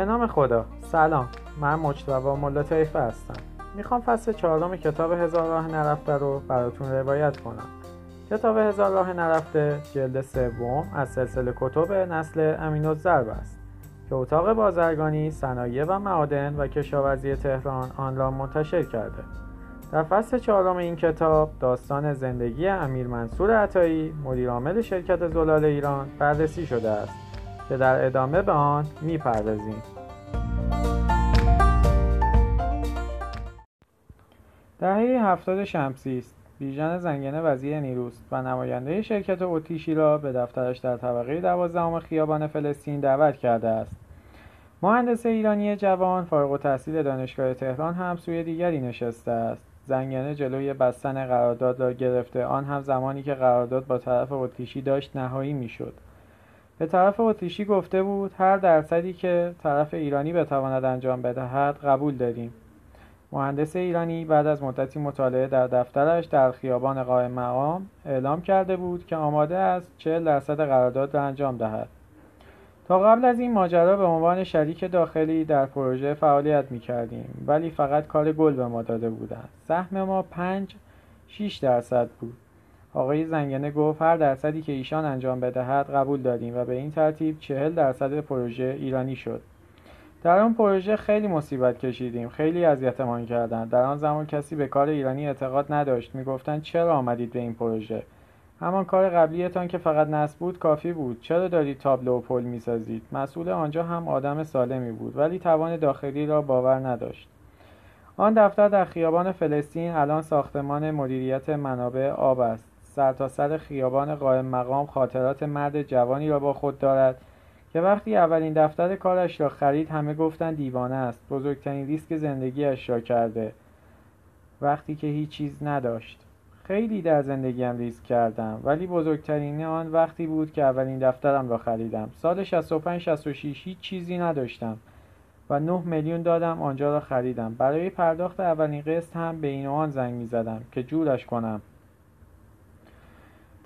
به نام خدا. سلام. من مجتبا ملا طیفه هستم. می‌خوام فصل چهارم کتاب هزار راه نرفته رو براتون روایت کنم. کتاب هزار راه نرفته جلد سوم از سلسله کتب نسل امین الضرب است که اتاق بازرگانی صنایع و معادن و کشاورزی تهران آن را منتشر کرده. در فصل چهارم این کتاب داستان زندگی امیر منصور عطایی مدیرعامل شرکت زلال ایران بررسی شده است. که در ادامه به آن می‌پردازیم. دهه هفتاد شمسی است. بیژن زنگنه وزیر نیروست و نماینده شرکت اوتیشی را به دفترش در طبقه دوازدهم خیابان فلسطین دعوت کرده است. مهندس ایرانی جوان فارغ التحصیل دانشگاه تهران هم سوی دیگری نشسته است. زنگنه جلوی بستن قرارداد را گرفته آن هم زمانی که قرارداد با طرف اتریشی داشت نهایی می‌شد. به طرف اتریشی گفته بود هر درصدی که طرف ایرانی بتواند انجام بدهد قبول داریم. مهندس ایرانی بعد از مدتی مطالعه در دفترش در خیابان قائم مقام اعلام کرده بود که آماده است 40 درصد قرارداد را انجام دهد. تا قبل از این ماجرا به عنوان شریک داخلی در پروژه فعالیت می کردیم ولی فقط کار گل به ما داده بودند. سهم ما 5 6 درصد بود. آقای زنگنه گفت هر درصدی که ایشان انجام بدهد قبول دادیم و به این ترتیب 40 درصد پروژه ایرانی شد. در آن پروژه خیلی مصیبت کشیدیم خیلی اذیتمان کردند. در آن زمان کسی به کار ایرانی اعتقاد نداشت. می‌گفتند چرا آمدید به این پروژه؟ همان کار قبلیتان که فقط نصب بود کافی بود. چرا دارید تابلو و پل می‌سازید؟ مسئول آنجا هم آدم سالمی بود ولی توان داخلی را باور نداشت. آن دفتر در خیابان فلسطین الان ساختمان مدیریت منابع آب است. سرتاسر سر خیابان قائم مقام خاطرات مرد جوانی را با خود دارد که وقتی اولین دفتر کارش را خرید همه گفتند دیوانه است. بزرگترین ریسک زندگیش را کرده. وقتی که هیچ چیز نداشت. خیلی در زندگیم ریسک کردم ولی بزرگترین آن وقتی بود که اولین دفترم را خریدم. سال 65 66 هیچ چیزی نداشتم و 9 میلیون دادم آنجا را خریدم. برای پرداخت اولین قسط هم به این آن زنگ می زدم که جورش کنم.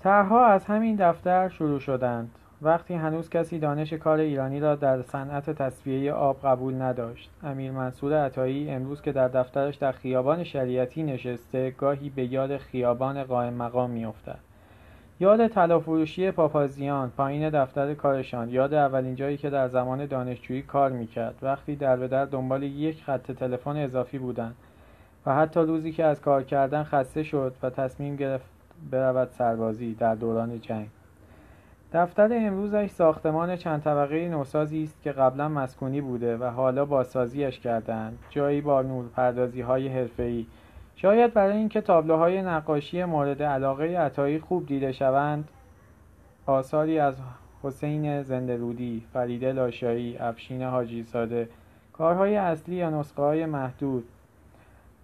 طرحها از همین دفتر شروع شدند. وقتی هنوز کسی دانش کار ایرانی را در صنعت تصفیه آب قبول نداشت. امیر منصور عطایی امروز که در دفترش در خیابان شریعتی نشسته گاهی به یاد خیابان قائم مقام میافتد. یاد طلا پاپازیان پایین دفتر کارشان یاد اولین جایی که در زمان دانشجویی کار می‌کرد. وقتی در به در دنبال یک خط تلفن اضافی بودند و حتی روزی که از کار کردن خسته شد و تصمیم گرفت برود سربازی در دوران جنگ. دفتر امروزش ساختمان چند طبقه نوسازی است که قبلا مسکونی بوده و حالا بازسازیش کردند جایی با نورپردازی های حرفه‌ای. شاید برای اینکه تابلوهای نقاشی مورد علاقه عطایی خوب دیده شوند آثاری از حسین زندرودی، فریده لاشایی، افشین حاجی ساده کارهای اصلی یا نسخه های محدود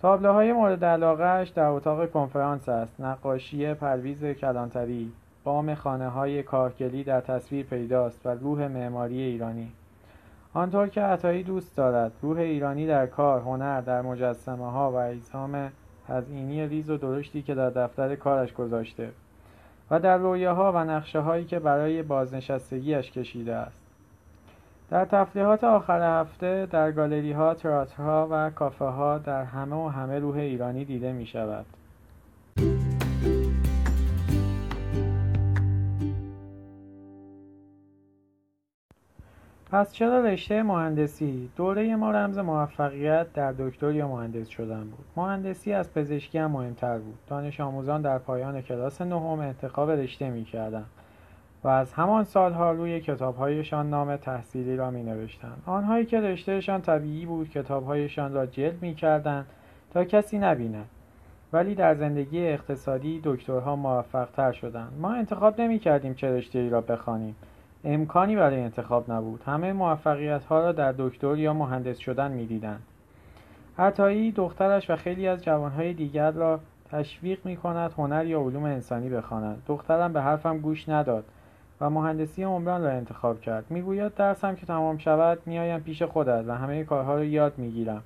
تابلوهای مورد علاقهش در اتاق کنفرانس است. نقاشی پرویز کلانتری بام خانه های کارکلی در تصویر پیداست و روح معماری ایرانی. آنطور که عطایی دوست دارد روح ایرانی در کار هنر در مجسمه ها و ایزهام تزئینی ریز و درشتی که در دفتر کارش گذاشته و در رویاها و نقشه هایی که برای بازنشستگیش کشیده است. در تفریحات آخر هفته در گالری ها، تئاترها و کافه ها در همه و همه روح ایرانی دیده می شود. پس چرا رشته مهندسی؟ دوره ما رمز موفقیت در دکتر یا مهندس شدن بود. مهندسی از پزشکی هم مهمتر بود. دانش آموزان در پایان کلاس نهم انتخاب رشته می‌کردند و از همان سالها روی کتابهایشان نام تحصیلی را می نوشتند. آنهایی که رشتهشان طبیعی بود کتابهایشان را جلد می کردن تا کسی نبیند. ولی در زندگی اقتصادی دکترها موفق تر شدند. ما انتخاب نمی کردیم چه رشته ای را بخوانیم. امکانی برای انتخاب نبود همه موفقیت ها را در دکتر یا مهندس شدن می‌دیدند عطایی دخترش و خیلی از جوانهای دیگر را تشویق می کند هنر یا علوم انسانی بخوانند دخترم به حرفم گوش نداد و مهندسی عمران را انتخاب کرد. می‌گوید درسم که تمام شود میآیم پیش خودت و همه کارها را یاد می‌گیرم.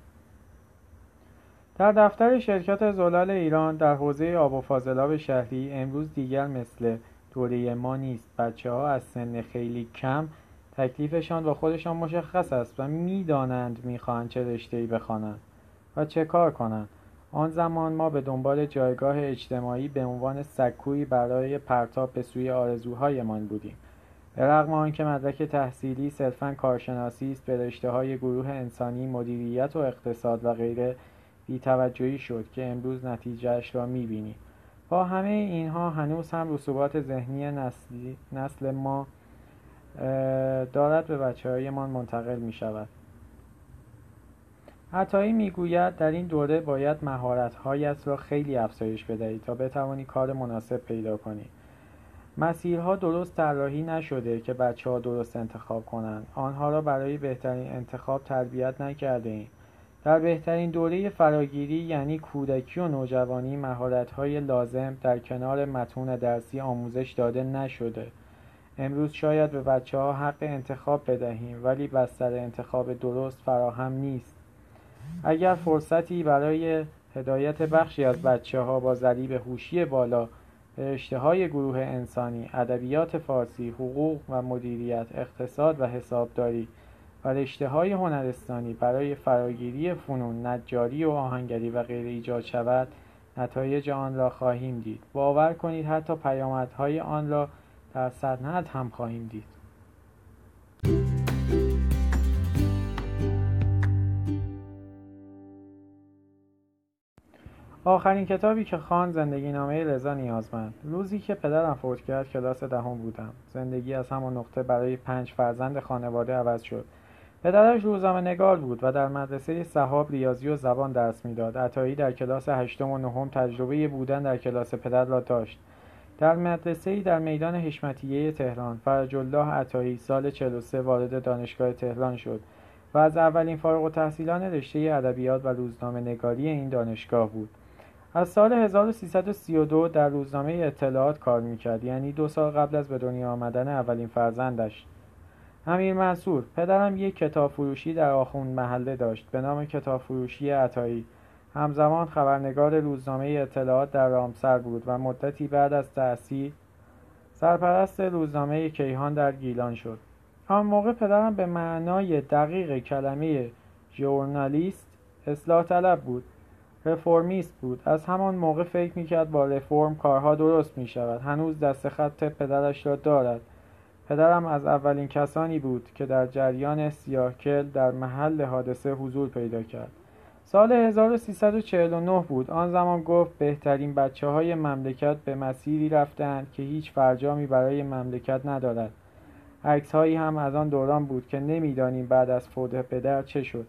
در دفتر شرکت زلال ایران در حوزه آب و فاضلاب شهری امروز دیگر مثل دوره ما نیست. بچه ها از سن خیلی کم تکلیفشان با خودشان مشخص است و می‌دانند می‌خواهند چه رشتهای بخوانند و چه کار کنند. آن زمان ما به دنبال جایگاه اجتماعی به عنوان سکویی برای پرتاب به سوی آرزوهایمان بودیم. به رغم آنکه مدرک تحصیلی صرفا کارشناسی است به رشتههای گروه انسانی مدیریت و اقتصاد و غیره بیتوجهی شد که امروز نتیجهاش را می‌بینیم. با همه اینها هنوز هم رسوبات ذهنی نسل ما دارد به بچه هایمان منتقل می شود عطایی می‌گوید در این دوره باید مهارتهایت را خیلی افزایش بدهید تا بتوانی کار مناسب پیدا کنی. مسیرها درست طراحی نشده که بچه ها درست انتخاب کنند. آنها را برای بهترین انتخاب تربیت نکرده ایم. در بهترین دوره فراگیری یعنی کودکی و نوجوانی مهارت‌های لازم در کنار متون درسی آموزش داده نشده. امروز شاید به بچه ها حق انتخاب بدهیم ولی بستر انتخاب درست فراهم نیست. اگر فرصتی برای هدایت بخشی از بچه ها با ذریب هوشی بالا به اشتهای گروه انسانی، ادبیات فارسی، حقوق و مدیریت، اقتصاد و حسابداری و رشته های هنرستانی برای فراگیری فنون، نجاری و آهنگری و غیر ایجاد شود نتایج آن را خواهیم دید. باور کنید حتی پیامدهای آن را در صنعت هم خواهیم دید. آخرین کتابی که خان زندگی نامه رضا نیازمند. روزی که پدرم فوت کرد کلاس دهم بودم. زندگی از همان نقطه برای پنج فرزند خانواده عوض شد. پدرش روزنامه نگار بود و در مدرسه صحاب ریاضی و زبان درس می‌داد. عطایی در کلاس هشتم و نهم تجربه بودن در کلاس پدر را داشت. در مدرسه در میدان حشمتیه تهران فرج الله عطایی سال 43 وارد دانشگاه تهران شد و از اولین فارغ التحصیلان رشته ادبیات و روزنامه نگاری این دانشگاه بود. از سال 1332 در روزنامه اطلاعات کار می‌کرد. یعنی دو سال قبل از به دنیا آمدن اولین فرزندش. امیر منصور پدرم یک کتاب فروشی در آخوند محله داشت. به نام کتاب فروشی عطایی. همزمان خبرنگار روزنامه اطلاعات در رامسر بود و مدتی بعد از تأسیس سرپرست روزنامه کیهان در گیلان شد. آن موقع پدرم به معنای دقیق کلمه ژورنالیست اصلاح طلب بود. رفرمیست بود. از همان موقع فکر می‌کرد با رفرم کارها درست می‌شود. هنوز دست خط پدرش را دارد. پدرم از اولین کسانی بود که در جریان سیاهکل در محل حادثه حضور پیدا کرد. سال 1349 بود. آن زمان گفت بهترین بچه های مملکت به مسیری رفتند که هیچ فرجامی برای مملکت ندارد. عکس هایی هم از آن دوران بود که نمی‌دانیم بعد از فوت پدر چه شد.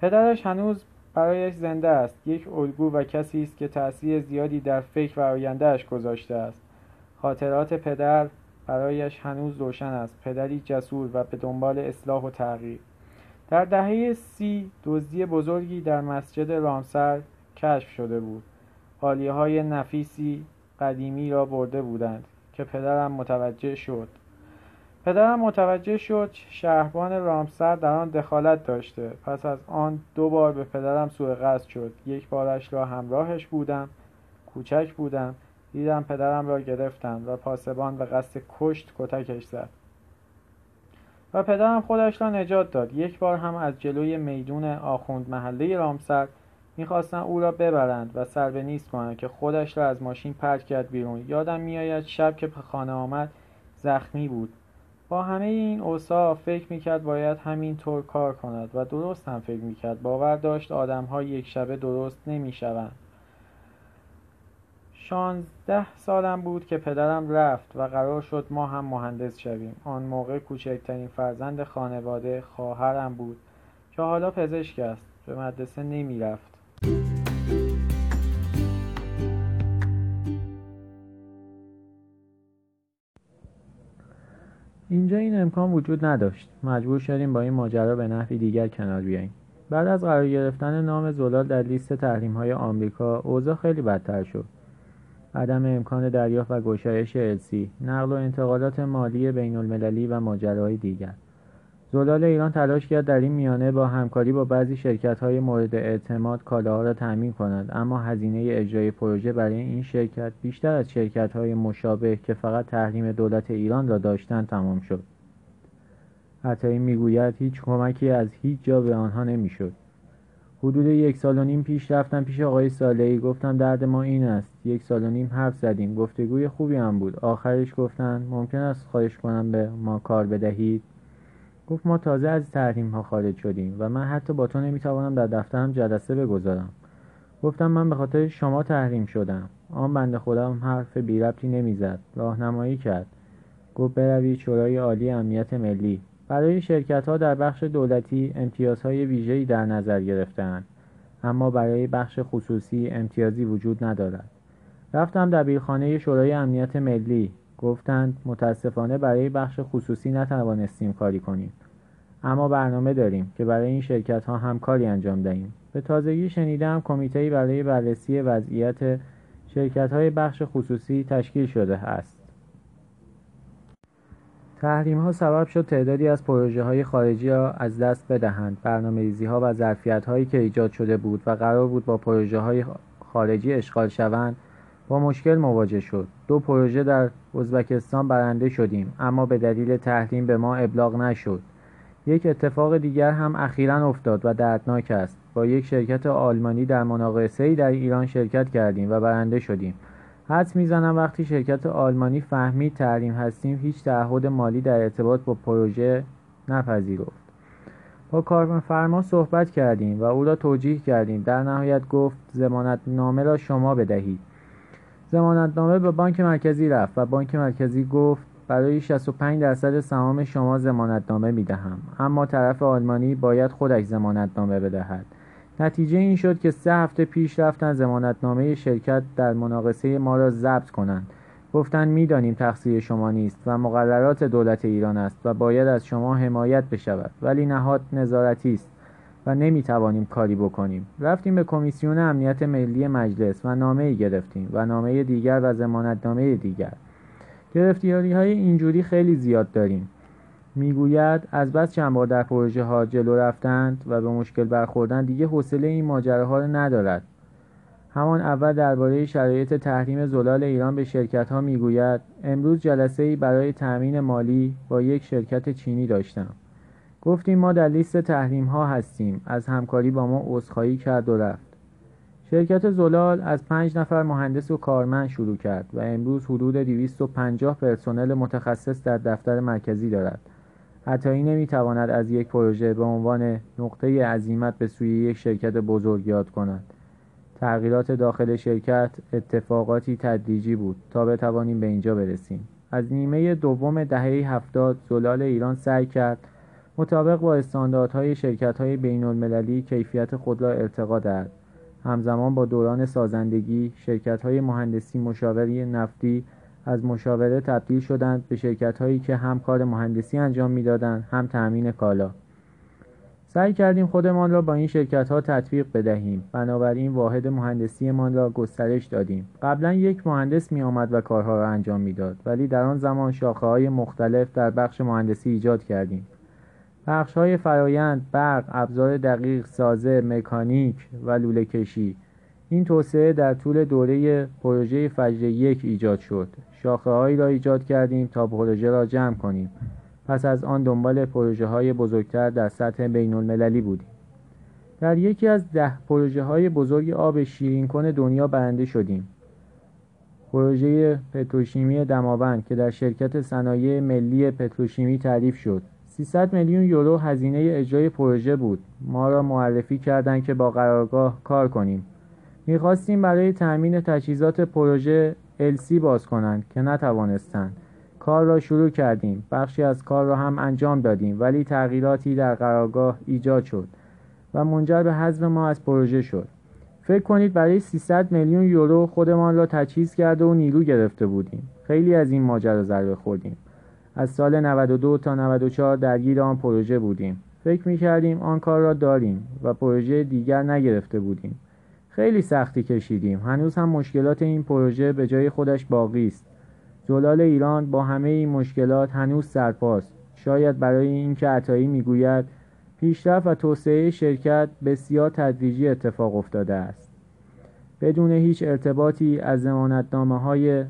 پدرش هنوز برایش زنده است. یک الگو و کسی است که تأثیر زیادی در فکر و آیندهاش گذاشته است. خاطرات پدر برایش هنوز روشن است. پدری جسور و به دنبال اصلاح و تغییر. در دهه سی دزدی بزرگی در مسجد رامسر کشف شده بود. قالیه های نفیسی قدیمی را برده بودند که پدرم متوجه شد. پدرم متوجه شد شهربان رامسر در آن دخالت داشته. پس از آن دو بار به پدرم سوء قصد شد. یک بارش را همراهش بودم کوچک بودم. دیدم پدرم را گرفتند و پاسبان به قصد کشت کتکش زد. و پدرم خودش را نجات داد. یک بار هم از جلوی میدون آخوند محله رامسر می‌خواستن او را ببرند و سر به نیست کنند که خودش را از ماشین پرت کرد بیرون. یادم میآید شب که به خانه آمد زخمی بود. با همه این اوصاف فکر می‌کرد باید همین طور کار کند و درست هم فکر می‌کرد. باور داشت آدمها یک شبه درست نمی‌شوند. شانزده سالم بود که پدرم رفت و قرار شد ما هم مهندس شویم. آن موقع کوچکترین فرزند خانواده خواهرم بود که حالا پزشک است. به مدرسه نمی اینجا این امکان وجود نداشت. مجبور شدیم با این ماجرا به نحوی دیگر کنار بیاییم. بعد از قرار گرفتن نام زلال در لیست تحریم های آمریکا اوضاع خیلی بدتر شد. عدم امکان دریافت و گشایش السی نقل و انتقالات مالی بین المللی و ماجراهای دیگر. زلال ایران تلاش کرد در این میانه با همکاری با بعضی شرکت های مورد اعتماد کالاها را تأمین کند اما هزینه اجرای پروژه برای این شرکت بیشتر از شرکت های مشابه که فقط تحریم دولت ایران را داشتند تمام شد. عطایی می‌گوید هیچ کمکی از هیچ جا به آنها نمی‌شد. حدود یک سال و نیم پیش رفتم پیش آقای صالحی گفتم درد ما این است. یک سال و نیم حرف زدیم گفتگوی خوبی هم بود. آخرش گفتن ممکن است خواهش کنم به ما کار بدهید؟ گفت ما تازه از تحریم ها خارج شدیم و من حتی با تو نمی‌توانم در دفترم جلسه بگذارم. گفتم من به خاطر شما تحریم شدم. آن بنده خدا هم حرف بی ربطی نمی‌زد. راهنمایی کرد. گفت بروید شورای عالی امنیت ملی. برای شرکت ها در بخش دولتی امتیازهای ویژه‌ای در نظر گرفتهاند. اما برای بخش خصوصی امتیازی وجود ندارد. رفتم دبیرخانه شورای امنیت ملی. گفتند متاسفانه برای بخش خصوصی نتوانستیم کاری کنیم. اما برنامه داریم که برای این شرکت ها هم کاری انجام دهیم. به تازگی شنیدم کمیته برای بررسی وضعیت شرکت های بخش خصوصی تشکیل شده است. تحریم ها سبب شد تعدادی از پروژه های خارجی را از دست بدهند. برنامه ریزی ها و ظرفیت هایی که ایجاد شده بود و قرار بود با پروژه های خارجی اشغال شوند با مشکل مواجه شد. دو پروژه در ازبکستان برنده شدیم اما به دلیل تحریم به ما ابلاغ نشد. یک اتفاق دیگر هم اخیرا افتاد و دردناک است. با یک شرکت آلمانی در مناقصه‌ای در ایران شرکت کردیم و برنده شدیم. حدس می‌زنم وقتی شرکت آلمانی فهمید تحریم هستیم هیچ تعهد مالی در ارتباط با پروژه نپذیرفت. با کارفرما صحبت کردیم و او را توجیه کردیم. در نهایت گفت زمانت نامه را شما بدهید. زمانتنامه به بانک مرکزی رفت و بانک مرکزی گفت برای 65 درصد سهام شما زمانتنامه می دهم اما طرف آلمانی باید خودش زمانتنامه بدهد. نتیجه این شد که سه هفته پیش رفتن زمانتنامه شرکت در مناقصه ما را ضبط کنند. گفتند می‌دانیم تقصیر شما نیست و مقررات دولت ایران است و باید از شما حمایت بشود ولی نهاد نظارتی است. و نمی‌توانیم کاری بکنیم. رفتیم به کمیسیون امنیت ملی مجلس و نامه ای گرفتیم و نامه دیگر و نامه دیگر. گرفتیاری های اینجوری خیلی زیاد داریم. می‌گوید از بس چند بار در پروژه ها جلو رفتند و به مشکل برخوردن دیگه حوصله این ماجراها را ندارد. همان اول درباره شرایط تحریم زلال ایران به شرکت ها می‌گوید امروز جلسه ای برای تأمین مالی با یک شرکت چینی داشتم. گفتیم ما در لیست تحریم ها هستیم. از همکاری با ما عذرخواهی کرد و رفت. شرکت زلال از پنج نفر مهندس و کارمند شروع کرد و امروز حدود 250 پرسنل متخصص در دفتر مرکزی دارد. عطایی نمی‌تواند از یک پروژه به عنوان نقطه عزیمت به سوی یک شرکت بزرگ یاد کند. تغییرات داخل شرکت اتفاقاتی تدریجی بود تا بتوانیم به اینجا برسیم. از نیمه دوم دهه هفتاد زلال ایران سعی کرد مطابق با استانداردهای شرکت‌های بین‌المللی کیفیت خود را ارتقا دهد. همزمان با دوران سازندگی شرکت‌های مهندسی مشاوری نفتی از مشاوره تبدیل شدند به شرکت‌هایی که هم کار مهندسی انجام می‌دادند هم تأمین کالا. سعی کردیم خودمان را با این شرکت‌ها تطبیق بدهیم. بنابراین واحد مهندسیمان را گسترش دادیم. قبلا یک مهندس می آمد و کارها را انجام می‌داد ولی در آن زمان شاخه های مختلف در بخش مهندسی ایجاد کردیم. های فرایند، برق، ابزار دقیق، سازه، مکانیک و لوله کشی این توسعه در طول دوره پروژه فجر یک ایجاد شد. هایی را ایجاد کردیم تا پروژه را جمع کنیم. پس از آن دنبال پروژه های بزرگتر در سطح بین المللی بودیم. در یکی از ده پروژه های بزرگ آب شیرین کن دنیا برنده شدیم. پروژه پتروشیمی دماوند که در شرکت صنایع ملی پتروشیمی تعریف شد. 300 میلیون یورو هزینه اجرای پروژه بود. ما را معرفی کردند که با قرارگاه کار کنیم. می‌خواستیم برای تأمین تجهیزات پروژه LC باز کنند که نتوانستند. کار را شروع کردیم. بخشی از کار را هم انجام دادیم ولی تغییراتی در قرارگاه ایجاد شد و منجر به حذف ما از پروژه شد. فکر کنید برای 300 میلیون یورو خودمان را تجهیز کرده و نیرو گرفته بودیم. خیلی از این ماجرا ضربه خوردیم. از سال 92 تا 94 درگیر آن پروژه بودیم. فکر می کردیم آن کار را داریم و پروژه دیگر نگرفته بودیم. خیلی سختی کشیدیم. هنوز هم مشکلات این پروژه به جای خودش باقی است. زلال ایران با همه این مشکلات هنوز سرپاست. شاید برای اینکه عطایی می‌گوید پیشرفت و توسعه شرکت بسیار تدریجی اتفاق افتاده است. بدون هیچ ارتباطی از زمانتنامه های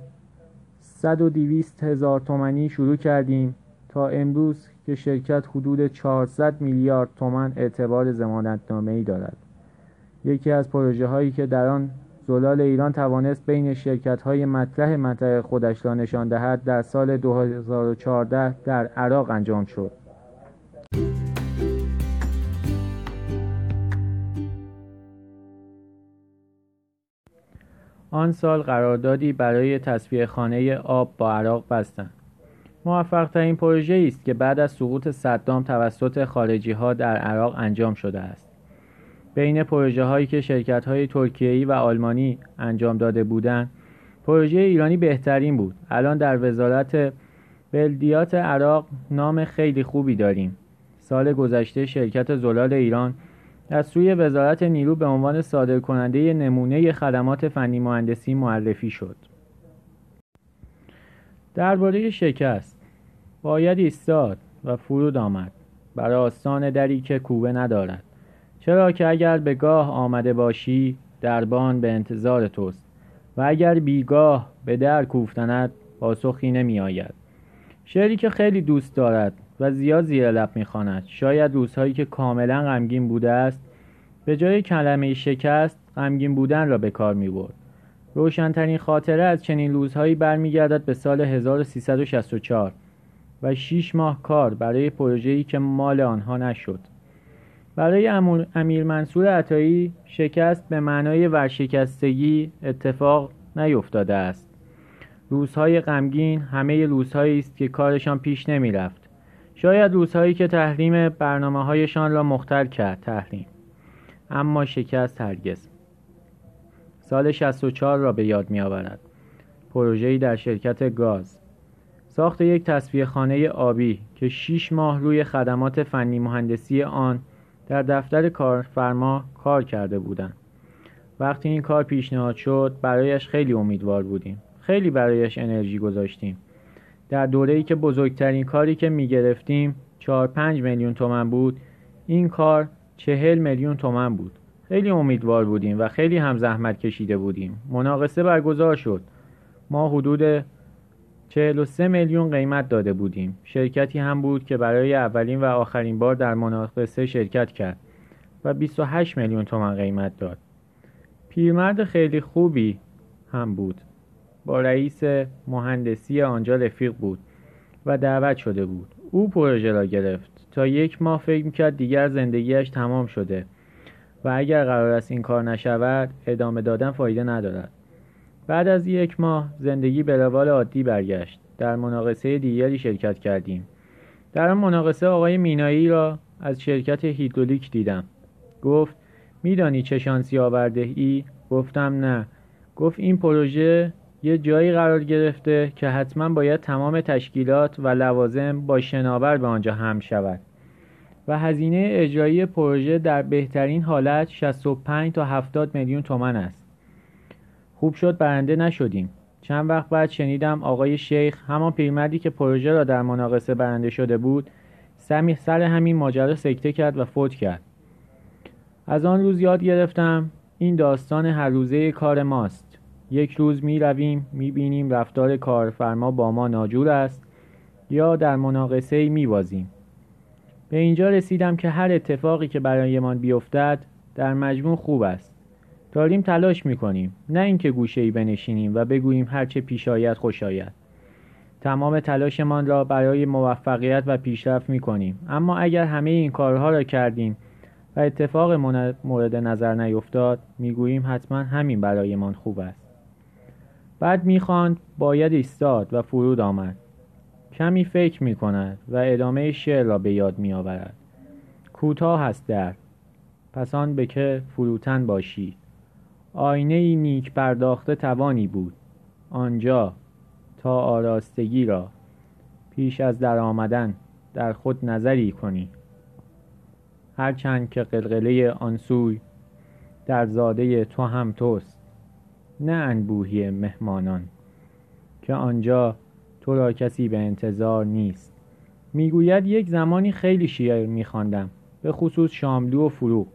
صد و دیویست هزار تومنی شروع کردیم تا امروز که شرکت حدود 400 میلیارد تومان اعتبار ای دارد. یکی از پروژه هایی که در آن زلال ایران توانست بین شرکت های مطرح منطقه خودش را نشان دهد در سال 2014 در عراق انجام شد. آن سال قراردادی برای تصفیه خانه آب با عراق بستند. موفق ترین پروژه است که بعد از سقوط صدام توسط خارجی ها در عراق انجام شده است. بین پروژه هایی که شرکت های ترکیه‌ای و آلمانی انجام داده بودند پروژه ایرانی بهترین بود. الان در وزارت بلدیات عراق نام خیلی خوبی داریم. سال گذشته شرکت زلال ایران از سوی وزارت نیرو به عنوان صادرکننده نمونه خدمات فنی مهندسی معرفی شد. درباره شکست باید ایستاد و فرود آمد. بر آستان دری که کوبه ندارد. چرا که اگر به گاه آمده باشی دربان به انتظار توست. و اگر بیگاه به در کوفتند پاسخی نمی آید شعری که خیلی دوست دارد و زیاد زیر لب می‌خواند. شاید روزهایی که کاملا غمگین بوده است به جای کلمه شکست غمگین بودن را به کار می برد روشنترین خاطره از چنین روزهایی برمیگردد به سال 1364 و 6 ماه کار برای پروژه‌ای که مال آنها نشد. برای امیر منصور عطایی شکست به معنای ورشکستگی اتفاق نیفتاده است. روزهای غمگین همه روزهایی است که کارشان پیش نمی رفت شاید روزهایی که تحریم برنامه هایشان را مختل کرد تحریم. اما شکست هرگز. سال 64 را به یاد می آورد پروژه‌ای در شرکت گاز. ساخت یک تصفیه خانه آبی که 6 ماه روی خدمات فنی مهندسی آن در دفتر کارفرما کار کرده بودند. وقتی این کار پیشنهاد شد برایش خیلی امیدوار بودیم. خیلی برایش انرژی گذاشتیم. در دوره ای که بزرگترین کاری که می گرفتیم 4 5 میلیون تومن بود این کار چهل میلیون تومن بود. خیلی امیدوار بودیم و خیلی هم زحمت کشیده بودیم. مناقصه برگزار شد. ما حدود 43 میلیون قیمت داده بودیم. شرکتی هم بود که برای اولین و آخرین بار در مناقصه شرکت کرد و 28 میلیون تومن قیمت داد. پیرمرد خیلی خوبی هم بود. با رئیس مهندسی آنجا رفیق بود و دعوت شده بود. او پروژه را گرفت. تا یک ماه فکر می‌کرد دیگر زندگیش تمام شده و اگر قرار است این کار نشود ادامه دادن فایده ندارد. بعد از یک ماه زندگی به روال عادی برگشت. در مناقصه دیگری شرکت کردیم. در آن مناقصه آقای مینایی را از شرکت هیدرولیک دیدم. گفت میدانی چه شانسی آورده ای؟ گفتم نه. گفت این پروژه یه جایی قرار گرفته که حتما باید تمام تشکیلات و لوازم با شناور به آنجا هم شود. و هزینه اجرایی پروژه در بهترین حالت 65 تا 70 میلیون تومن است. خوب شد برنده نشدیم. چند وقت بعد شنیدم آقای شیخ همان پیرمردی که پروژه را در مناقصه برنده شده بود سمی سر همین ماجرا سکته کرد و فوت کرد. از آن روز یاد گرفتم این داستان هر روزه کار ماست. یک روز می رویم می بینیم رفتار کارفرما با ما ناجور است یا در مناقصه می بازیم به اینجا رسیدم که هر اتفاقی که برایمان بیفتد در مجموع خوب است. داریم تلاش می‌کنیم نه اینکه گوشه ای بنشینیم و بگوییم هرچه پیش آید خوش آید. تمام تلاشمان را برای موفقیت و پیشرفت می‌کنیم. اما اگر همه این کارها را کردیم و اتفاق مورد نظر نیفتاد می‌گوییم حتما همین برایمان خوب است. بعد می‌خواند باید ایستاد و فرود آمد. کمی فکر می کند و ادامه شعر را به یاد می آورد کوتاه است در. پس آن به که فروتن باشی. آینه ای نیک پرداخته توانی بود. آنجا تا آراستگی را. پیش از در آمدن در خود نظری کنی. هرچند که قلقله آنسوی در زاده تو هم توست. نه انبوهی مهمانان که آنجا تو را کسی به انتظار نیست می‌گوید یک زمانی خیلی شیعر میخواندم به خصوص شاملو و فروغ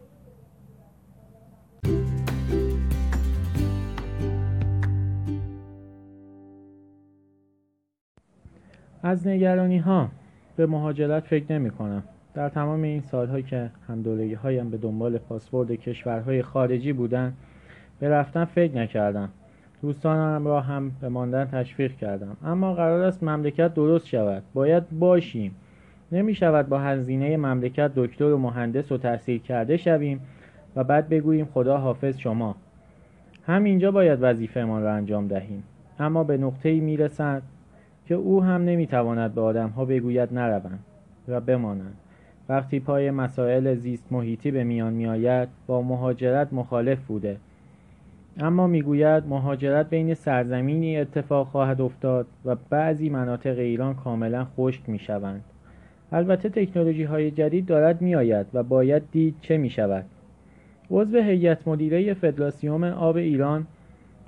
از نگرانی ها به مهاجرت فکر نمی کنم. در تمام این سالهایی که همدولگی هایم به دنبال پاسپورت کشورهای خارجی بودن به رفتن فکر نکردم. دوستانم را هم به ماندن تشویق کردم. اما قرار است مملکت درست شود. باید باشیم. نمی شود با هزینه مملکت دکتر و مهندس و تحصیل کرده شویم و بعد بگوییم خدا حافظ شما. همینجا باید وظیفهمان را انجام دهیم. اما به نقطه ای می رسد که او هم نمی تواند به آدم ها بگوید نروند و بمانند. وقتی پای مسائل زیست محیطی به میان می آید با مهاجرت مخالف بوده. اما می‌گوید مهاجرت بین سرزمینی اتفاق خواهد افتاد و بعضی مناطق ایران کاملا خشک می شوند. البته تکنولوژی های جدید دارد می آید و باید دید چه می شود. عضو هیئت مدیره فدراسیون آب ایران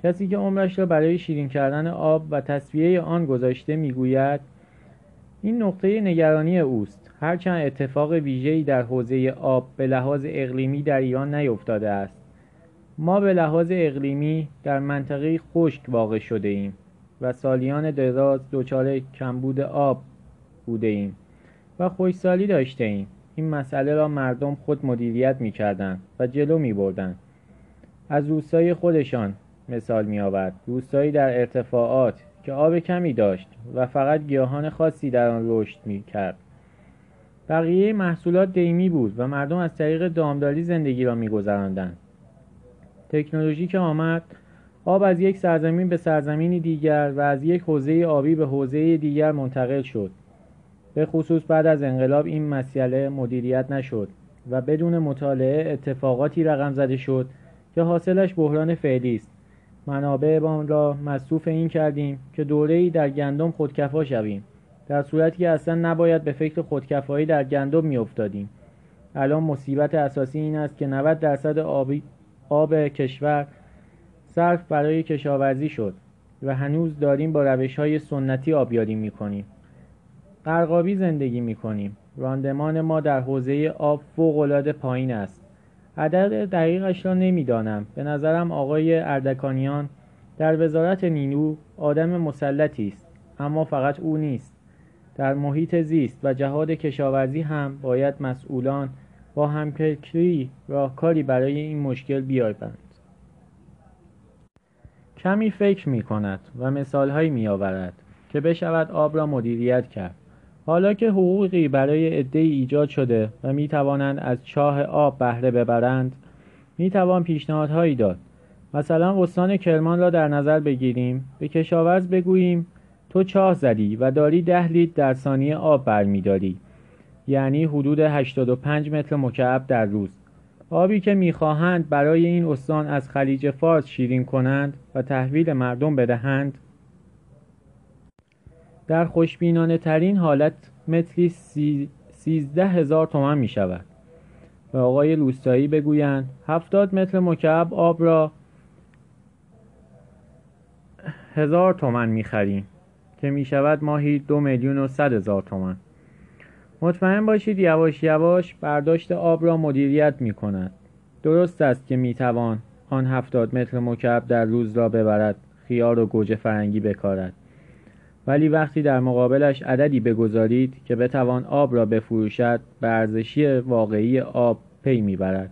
کسی که عمرش را برای شیرین کردن آب و تصویه آن گذاشته می‌گوید این نقطه نگرانی اوست هرچند اتفاق ویژه‌ای در حوزه آب به لحاظ اقلیمی در ایران نیفتاده است ما به لحاظ اقلیمی در منطقه خشک واقع شده ایم و سالیان دراز دچار کمبود آب بوده ایم و خوشسالی داشته ایم این مسئله را مردم خود مدیریت می کردن و جلو می بردن. از روستای خودشان مثال می آورد روستایی در ارتفاعات که آب کمی داشت و فقط گیاهان خاصی در آن رشد می کرد بقیه محصولات دیمی بود و مردم از طریق دامداری زندگی را می گذراندند. تکنولوژی که آمد آب از یک سرزمین به سرزمینی دیگر و از یک حوزه آبی به حوزه دیگر منتقل شد. به خصوص بعد از انقلاب این مسئله مدیریت نشد و بدون مطالعه اتفاقاتی رقم زده شد که حاصلش بحران فعلی است. منابعمان را مصروف این کردیم که دوره‌ای در گندم خودکفا شویم در صورتی که اصلا نباید به فکر خودکفایی در گندم میافتادیم. الان مصیبت اساسی این است که 90 درصد آبی آب کشور صرف برای کشاورزی شد و هنوز داریم با روش های سنتی آبیاری می کنیم. قرقابی زندگی می کنیم. راندمان ما در حوزه آب فوق پایین است. عدد دقیقش را نمی‌دانم. به نظرم آقای اردکانیان در وزارت نینو آدم مسلطی است اما فقط او نیست در محیط زیست و جهاد کشاورزی هم باید مسئولان با همفکری راهکاری برای این مشکل بیابند کمی فکر می کند و مثالهایی می آورد که بشود آب را مدیریت کرد. حالا که حقوقی برای عده ایجاد شده و می توانند از چاه آب بهره ببرند می توان پیشنهادهایی داد. مثلا استان کرمان را در نظر بگیریم به کشاورز بگوییم تو چاه زدی و داری ده لیتر در ثانیه آب برمیداری. یعنی حدود 85 متر مکعب در روز. آبی که می‌خواهند برای این استان از خلیج فارس شیرین کنند و تحویل مردم بدهند. در خوشبینانه ترین حالت متری سیزده هزار تومن می شود و آقای روستایی بگویند هفتاد متر مکعب آب را هزار تومن می خریم که می شود ماهی دو میلیون و صد هزار تومن مطمئن باشید یواش یواش برداشت آب را مدیریت می کند. درست است که می توان آن هفتاد متر مکعب در روز را ببرد خیار و گوجه فرنگی بکارد. ولی وقتی در مقابلش عددی بگذارید که بتوان آب را بفروشد به ارزشی واقعی آب پی می‌برد.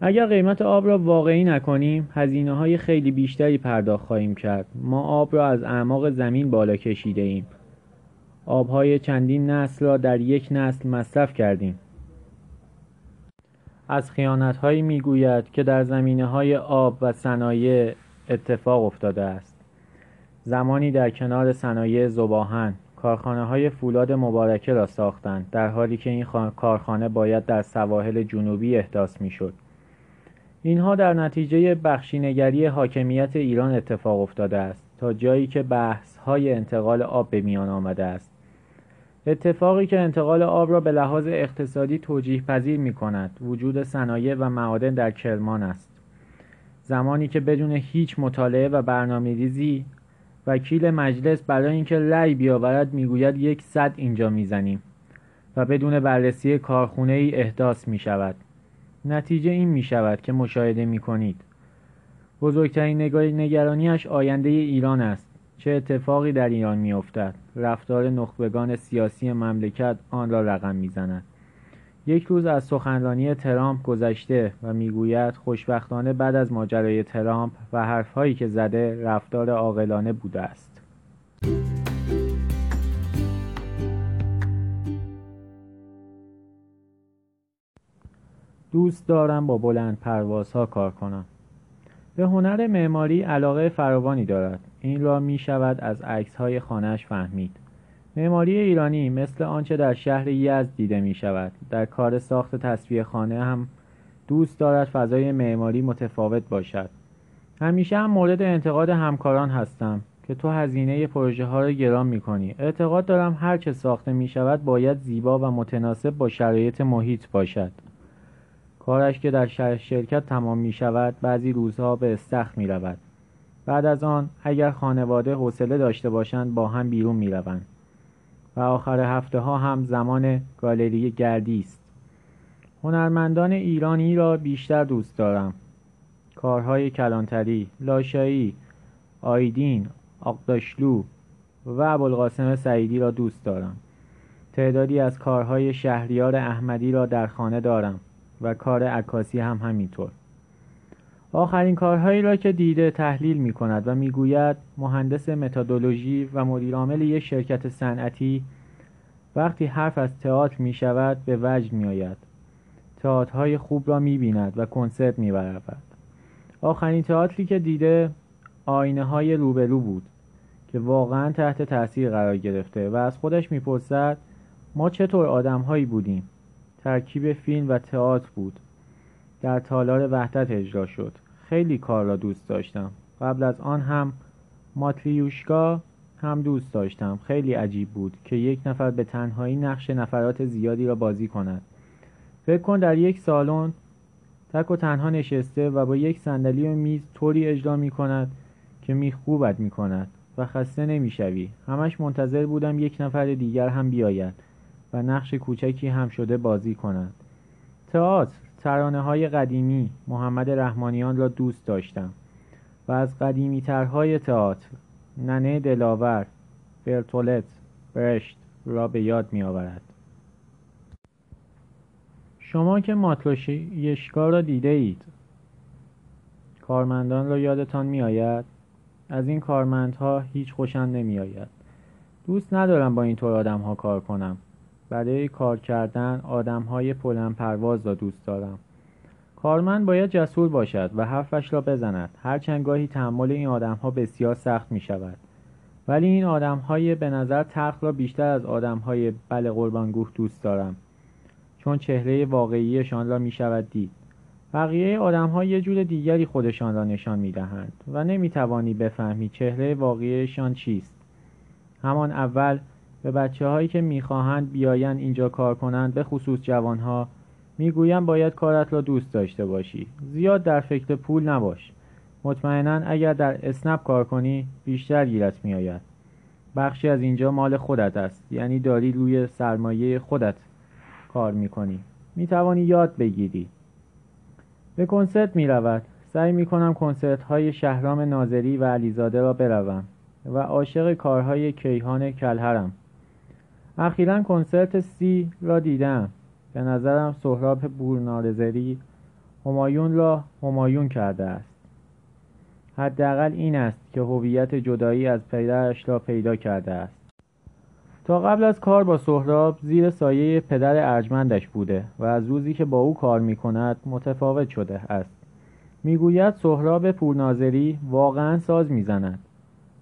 اگر قیمت آب را واقعی نکنیم هزینه های خیلی بیشتری پرداخت خواهیم کرد. ما آب را از اعماق زمین بالا کشیده ایم. آبهای چندین نسل را در یک نسل مصرف کردیم. از خیانتهایی می‌گوید که در زمینه های آب و صنایع اتفاق افتاده است. زمانی در کنار صنایع زباهن کارخانه های فولاد مبارکه را ساختند در حالی که این کارخانه باید در سواحل جنوبی احداث می‌شد. اینها در نتیجه بخشینگری حاکمیت ایران اتفاق افتاده است تا جایی که بحث های انتقال آب به میان آمده است. اتفاقی که انتقال آب را به لحاظ اقتصادی توجیه پذیر می کند وجود صنایع و معادن در کرمان است. زمانی که بدون هیچ مطالعه و برنامه ریزی وکیل مجلس برای اینکه رأی بیاورد می‌گوید یک صد اینجا می‌زنیم و بدون بررسی کارخونه ای احداث می شود نتیجه این می شود که مشاهده می کنید بزرگترین نگرانیش آینده ایران است. چه اتفاقی در ایران میافتد. رفتار نخبگان سیاسی مملکت آن را رقم می‌زند. یک روز از سخنرانی ترامپ گذشته و می‌گوید خوشبختانه بعد از ماجرای ترامپ و حرفهایی که زده رفتار عاقلانه بوده است. دوست دارم با بلند پروازها کار کنم. به هنر معماری علاقه فراوانی دارد. این را می شود از عکس های خانهش فهمید. معماری ایرانی مثل آنچه در شهر یزد دیده می شود. در کار ساخت تصویر خانه هم دوست دارد فضای معماری متفاوت باشد. همیشه هم مورد انتقاد همکاران هستم که تو هزینه پروژه ها را گران می کنی. اعتقاد دارم هر چه ساخته می شود باید زیبا و متناسب با شرایط محیط باشد. کارش که در شرکت تمام می شود بعضی روزها به استخ می رود بعد از آن اگر خانواده حوصله داشته باشند با هم بیرون می روند و آخر هفته ها هم زمان گالری گردی است. هنرمندان ایرانی را بیشتر دوست دارم. کارهای کلانتری لاشایی آیدین آقداشلو و ابوالقاسم سعیدی را دوست دارم. تعدادی از کارهای شهریار احمدی را در خانه دارم. و کار عکاسی هم همینطور. آخرین کارهایی را که دیده تحلیل می کند و می‌گوید مهندس متدولوژی و مدیرعامل یک شرکت صنعتی وقتی حرف از تئاتر می شود به وجد می آید تئاترهای خوب را می بیند و کنسرت می برود آخرین تئاتری که دیده آینه های روبرو بود که واقعا تحت تاثیر قرار گرفته و از خودش می‌پرسد ما چطور آدمهایی بودیم؟ ترکیب فیلم و تئاتر بود. در تالار وحدت اجرا شد. خیلی کار را دوست داشتم. قبل از آن هم ماتریوشکا هم دوست داشتم. خیلی عجیب بود که یک نفر به تنهایی نقش نفرات زیادی را بازی کند. فکر کن در یک سالن تک و تنها نشسته و با یک صندلی و میز طوری اجرا می کند که میخوبت می کند و خسته نمی‌شوی همش منتظر بودم یک نفر دیگر هم بیاید. و نقش کوچکی هم شده بازی کند. تئاتر ترانه های قدیمی محمد رحمانیان را دوست داشتم و از قدیمی ترهای تئاتر ننه دلاور برتولت برشت را به یاد می آورد شما که ماتروشیشکا را دیده اید کارمندان را یادتان می آید از این کارمندها هیچ خوشم نمی آید دوست ندارم با اینطور آدم ها کار کنم. برای کار کردن آدم های پلن پرواز را دوست دارم. کارمند باید جسور باشد و حرفش را بزند. هرچند گاهی تحمل این آدم ها بسیار سخت می شود ولی این آدم های به نظر تخت را بیشتر از آدم های بل قربانگوه دوست دارم. چون چهره واقعیشان را می شود دید. بقیه آدم ها یه جور دیگری خودشان را نشان می دهند و نمی توانی بفهمی چهره واقعیشان چیست. همان اول به بچه هایی که می‌خواهند بیایند اینجا کار کنند به خصوص جوان ها می‌گویم باید کارت را دوست داشته باشی. زیاد در فکر پول نباش. مطمئنا اگر در اسنپ کار کنی بیشتر گیرت میآید. بخشی از اینجا مال خودت است. یعنی داری روی سرمایه خودت کار می‌کنی. می‌توانی یاد بگیری. به کنسرت می‌رود. سعی می‌کنم کنسرت های شهرام ناظری و علیزاده را بروم و عاشق کارهای کیهان کلهرم. اخیرا کنسرت سی را دیدم. به نظرم سهراب بورنارزری همایون را همایون کرده است. حداقل این است که هویت جدایی از پدرش را پیدا کرده است. تا قبل از کار با سهراب زیر سایه پدر ارجمندش بوده و از روزی که با او کار می کند متفاوت شده است. می‌گوید سهراب پورناظری واقعا ساز می‌زند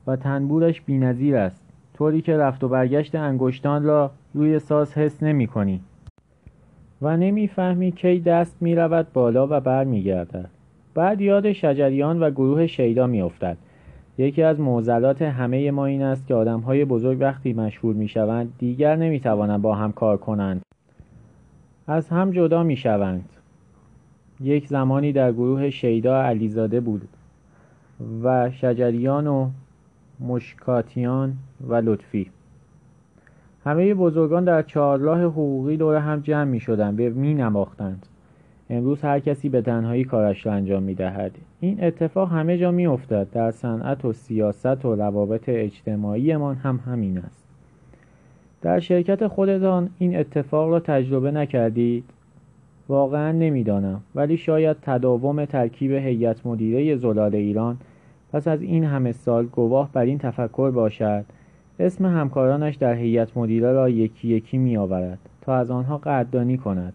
و تنبورش بینظیر است. طوری که رفت و برگشت انگشتان را روی ساز حس نمی کنی و نمی‌فهمی کی دست می رود بالا و بر می گردد. بعد یاد شجریان و گروه شیدا می افتد. یکی از معضلات همه ما این است که آدم های بزرگ وقتی مشهور می شوند دیگر نمی توانند با هم کار کنند. از هم جدا می شوند. یک زمانی در گروه شیدا علیزاده بود و شجریان و مشکاتیان و لطفی همه بزرگان در چهارراه حقوقی دور هم جمع می شدند و می نماختند. امروز هر کسی به تنهایی کارش را انجام می دهد. این اتفاق همه جا می افتد. در صنعت و سیاست و روابط اجتماعیمان هم همین است. در شرکت خودتان این اتفاق را تجربه نکردید؟ واقعا نمی‌دانم ولی شاید تداوم ترکیب هیئت مدیره زلال ایران پس از این همه سال گواه بر این تفکر باشد اسم همکارانش در هیئت مدیره را یکی یکی می آورد تا از آنها قدردانی کند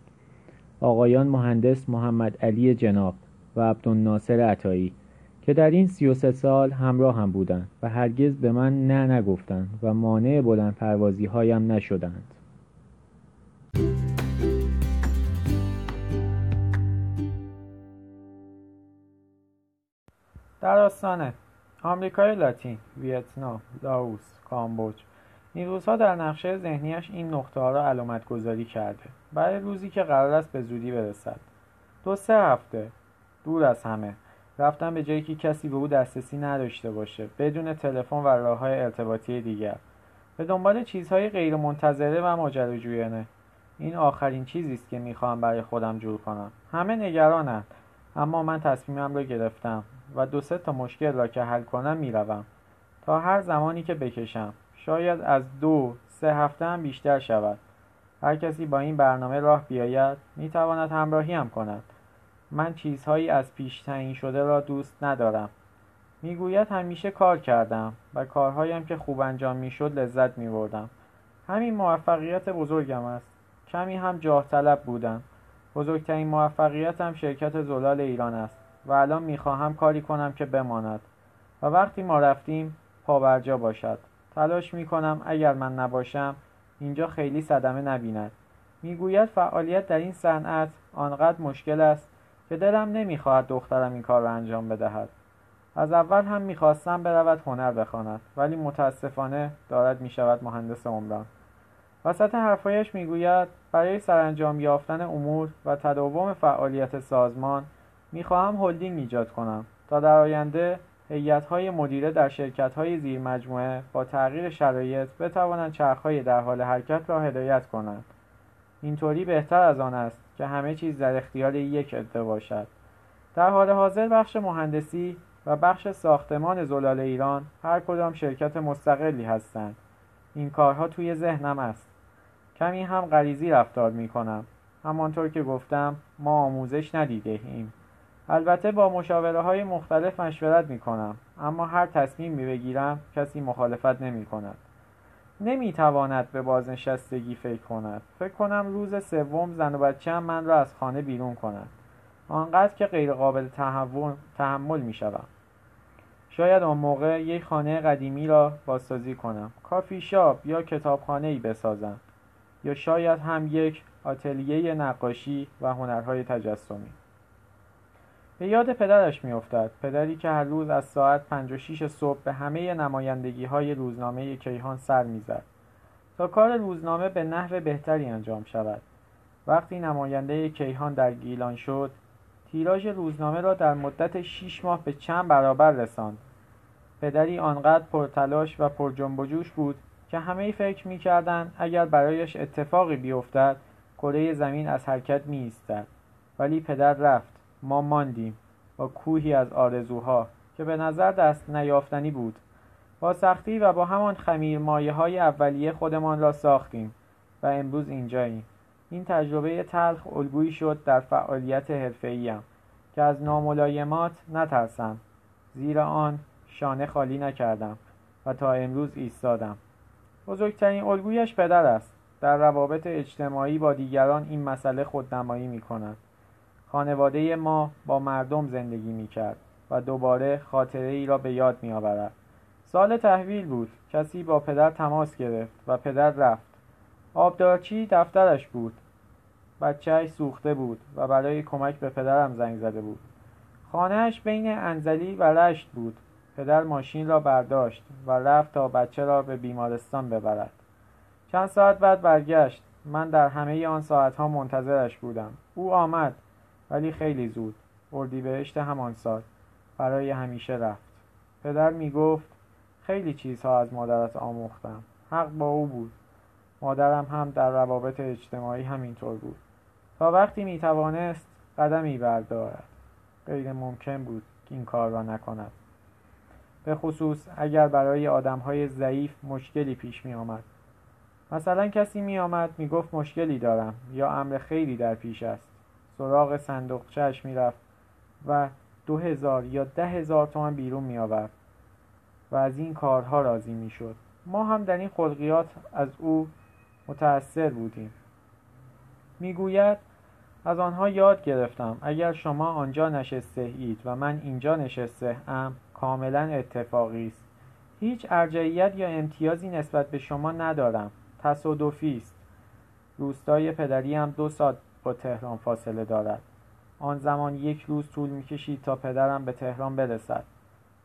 آقایان مهندس محمد علی جناب و عبدالناصر عطایی که در این سی و سه سال همراه هم بودند و هرگز به من نه نگفتند و مانع بلند پروازی هایم نشدند. در آستانه. آمریکای لاتین، ویتنام، لاوس، کامبوج. این روزها در نقشه ذهنیش این نقطه ها را علامت گذاری کرده. برای روزی که قرار است به زودی برسد. دو سه هفته. دور از همه. رفتن به جایی که کسی به او دسترسی نداشته باشه. بدون تلفن و راه های ارتباطی دیگر. به دنبال چیزهای غیر منتظره و ماجراجویانه. این آخرین چیزی است که می‌خواهم برای خودم جور کنم. همه نگرانند. اما من تصمیمم را گرفتم. و دو سه تا مشکل را که حل کنم می‌روم. تا هر زمانی که بکشم شاید از دو سه هفته هم بیشتر شود. هر کسی با این برنامه راه بیاید می‌تواند همراهی هم کند. من چیزهایی از پیش تعیین شده را دوست ندارم. می‌گوید همیشه کار کردم و کارهایم که خوب انجام می‌شد لذت میبردم. همین موفقیت بزرگم است. کمی هم جاه طلب بودم. بزرگترین موفقیتم شرکت زلال ایران است. و الان می‌خواهم کاری کنم که بماند. و وقتی ما رفتیم پابرجا باشد. تلاش می‌کنم اگر من نباشم اینجا خیلی صدمه نبیند. می‌گوید فعالیت در این صنعت آنقدر مشکل است که دلم نمی‌خواهد دخترم این کار را انجام بدهد. از اول هم می‌خواستم برود هنر بخواند ولی متاسفانه دارد می‌شود مهندس عمران. وسط حرفهایش می‌گوید برای سرانجام یافتن امور و تداوم فعالیت سازمان می‌خواهم هلدینگ ایجاد کنم. تا در آینده هیئت‌های مدیره در شرکت‌های زیر مجموعه با تغییر شرایط بتوانند چرخهای در حال حرکت را هدایت کنند. اینطوری بهتر از آن است که همه چیز در اختیار یک عده باشد. در حال حاضر بخش مهندسی و بخش ساختمان زلال ایران هر کدام شرکت مستقلی هستند. این کارها توی ذهنم است. کمی هم غریزی رفتار می کنم همانطور که گفتم ما آموزش ندیده ایم. البته با مشاوره های مختلف مشورت می کنم اما هر تصمیمی بگیرم کسی مخالفت نمی کند نمی تواند به بازنشستگی فکر کند. فکر کنم روز سوم زن و بچه هم من را از خانه بیرون کند. آنقدر که غیر قابل تحمل می شوم شاید آن موقع یک خانه قدیمی را بازسازی کنم. کافی شاپ یا کتابخانه ای بسازم. یا شاید هم یک آتلیه نقاشی و هنرهای تجسمی. به یاد پدرش میافتد. پدری که هر روز از ساعت پنج و شیش صبح به همه نمایندگی های روزنامه کیهان سر می‌زد تا کار روزنامه به نحو بهتری انجام شود. وقتی نماینده کیهان در گیلان شد تیراژ روزنامه را در مدت شیش ماه به چند برابر رساند. پدری آنقدر پرتلاش و پر جنب و جوش بود که همه فکر می‌کردند اگر برایش اتفاقی بیفتد کره زمین از حرکت می ولی پدر رفت. ما ماندیم با کوهی از آرزوها که به نظر دست نیافتنی بود. با سختی و با همان خمیر مایه های اولیه خودمان را ساختیم و امروز اینجاییم. این تجربه تلخ الگویی شد در فعالیت حرفه‌ایم که از ناملایمات نترسم. زیر آن شانه خالی نکردم و تا امروز ایستادم. بزرگترین الگویش پدر است. در روابط اجتماعی با دیگران این مسئله خودنمایی می کند خانواده ما با مردم زندگی می کرد و دوباره خاطره ای را به یاد می آورد. سال تحویل بود. کسی با پدر تماس گرفت و پدر رفت. آبدارچی دفترش بود. بچهش سوخته بود و برای کمک به پدرم زنگ زده بود. خانهش بین انزلی و رشت بود. پدر ماشین را برداشت و رفت تا بچه را به بیمارستان ببرد. چند ساعت بعد برگشت. من در همه آن ساعتها منتظرش بودم. او آمد. ولی خیلی زود اردیبهشت همان سال. برای همیشه رفت. پدر می گفت خیلی چیزها از مادرت آموختم. حق با او بود. مادرم هم در روابط اجتماعی همینطور بود. تا وقتی می توانست قدمی بردارد. غیر ممکن بود این کار را نکند. به خصوص اگر برای های ضعیف مشکلی پیش می آمد مثلا کسی می آمد می گفت مشکلی دارم یا امر خیلی در پیش است. سراغ می رفت و دو هزار یا ده هزار تومن بیرون می آورد و از این کارها راضی می شد ما هم در این خلقیات از او متأثر بودیم. می‌گوید از آنها یاد گرفتم. اگر شما آنجا نشسته اید و من اینجا نشسته ام کاملا اتفاقی است. هیچ ارجعیت یا امتیازی نسبت به شما ندارم. تصادفی است. روستای پدری هم دو ساعت با تهران فاصله دارد. آن زمان یک روز طول می‌کشید تا پدرم به تهران برسد.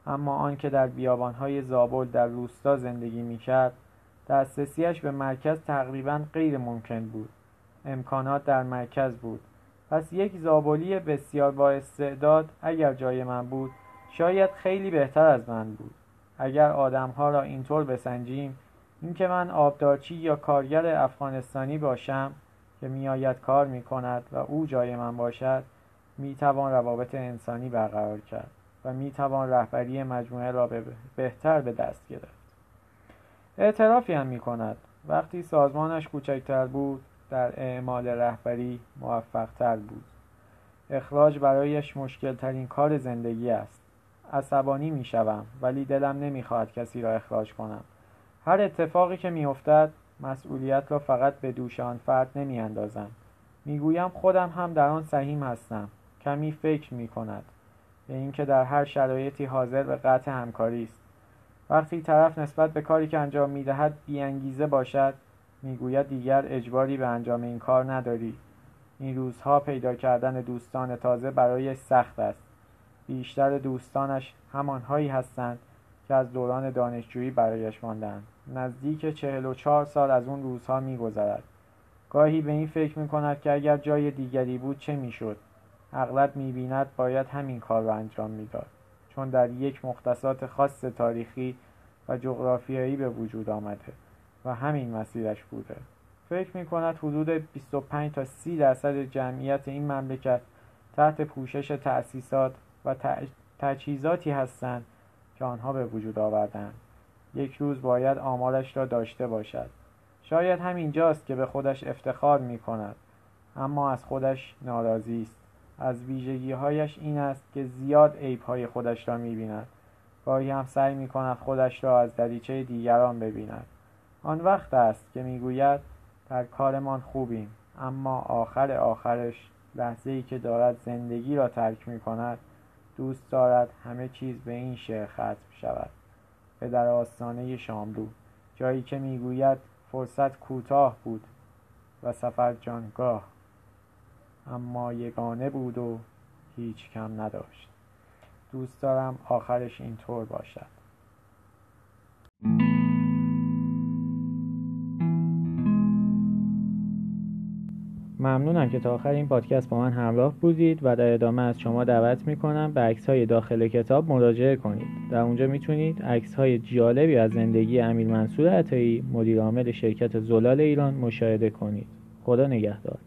اما آنکه در بیابانهای زابل در روستا زندگی می‌کرد دسترسیش به مرکز تقریبا غیر ممکن بود. امکانات در مرکز بود. پس یک زابلی بسیار با استعداد اگر جای من بود شاید خیلی بهتر از من بود. اگر آدمها را اینطور بسنجیم اینکه من آبدارچی یا کارگر افغانستانی باشم که میآید کار می کند و او جای من باشد می توان روابط انسانی برقرار کرد و می توان رهبری مجموعه را بهتر به دست گرفت. اعترافی هم می کند وقتی سازمانش کوچکتر بود در اعمال رهبری موفقتر بود. اخراج برایش مشکل ترین کار زندگی است. عصبانی می شوم ولی دلم نمی‌خواهد کسی را اخراج کنم. هر اتفاقی که میافتد مسئولیت را فقط به دوش آن فرد نمی اندازم می‌گویم خودم هم در آن سهیم هستم. کمی فکر می کند به اینکه در هر شرایطی حاضر به قطع همکاری است. وقتی طرف نسبت به کاری که انجام می‌دهد بیانگیزه باشد می‌گوید دیگر اجباری به انجام این کار نداری. این روزها پیدا کردن دوستان تازه برایش سخت است. بیشتر دوستانش همانهایی هستند که از دوران دانشجویی برایش ماندند نزدیک چهل و چهار سال از اون روزها میگذرد. گاهی به این فکر می کند که اگر جای دیگری بود چه می‌شد؟ اغلب می‌بیند باید همین کار را انجام می‌داد. چون در یک مختصات خاص تاریخی و جغرافیایی به وجود آمده و همین مسیرش بوده. فکر می کند حدود 25 تا 30 درصد جمعیت این مملکت تحت پوشش تأسیسات و تجهیزاتی هستند که آنها به وجود آوردند یک روز باید آمارش را داشته باشد. شاید همین جاست که به خودش افتخار می کند اما از خودش ناراضی است. از ویژگی هایش این است که زیاد عیب های خودش را می بیند گاهی هم سعی می کند خودش را از دریچه دیگران ببیند. آن وقت است که می‌گوید در کارمان خوبیم اما آخر آخرش لحظه ای که دارد زندگی را ترک می کند دوست دارد همه چیز به این شعر ختم شود. به در آستانه شاملو. جایی که می‌گوید فرصت کوتاه بود و سفر جانگاه اما یگانه بود و هیچ کم نداشت. دوست دارم آخرش اینطور باشد. ممنونم که تا آخر این پادکست با من همراه بودید و در ادامه از شما دعوت می‌کنم به عکس های داخل کتاب مراجعه کنید. در اونجا می‌تونید عکس های جالبی از زندگی امیر منصور عطایی مدیر عامل شرکت زلال ایران مشاهده کنید. خدا نگهدار.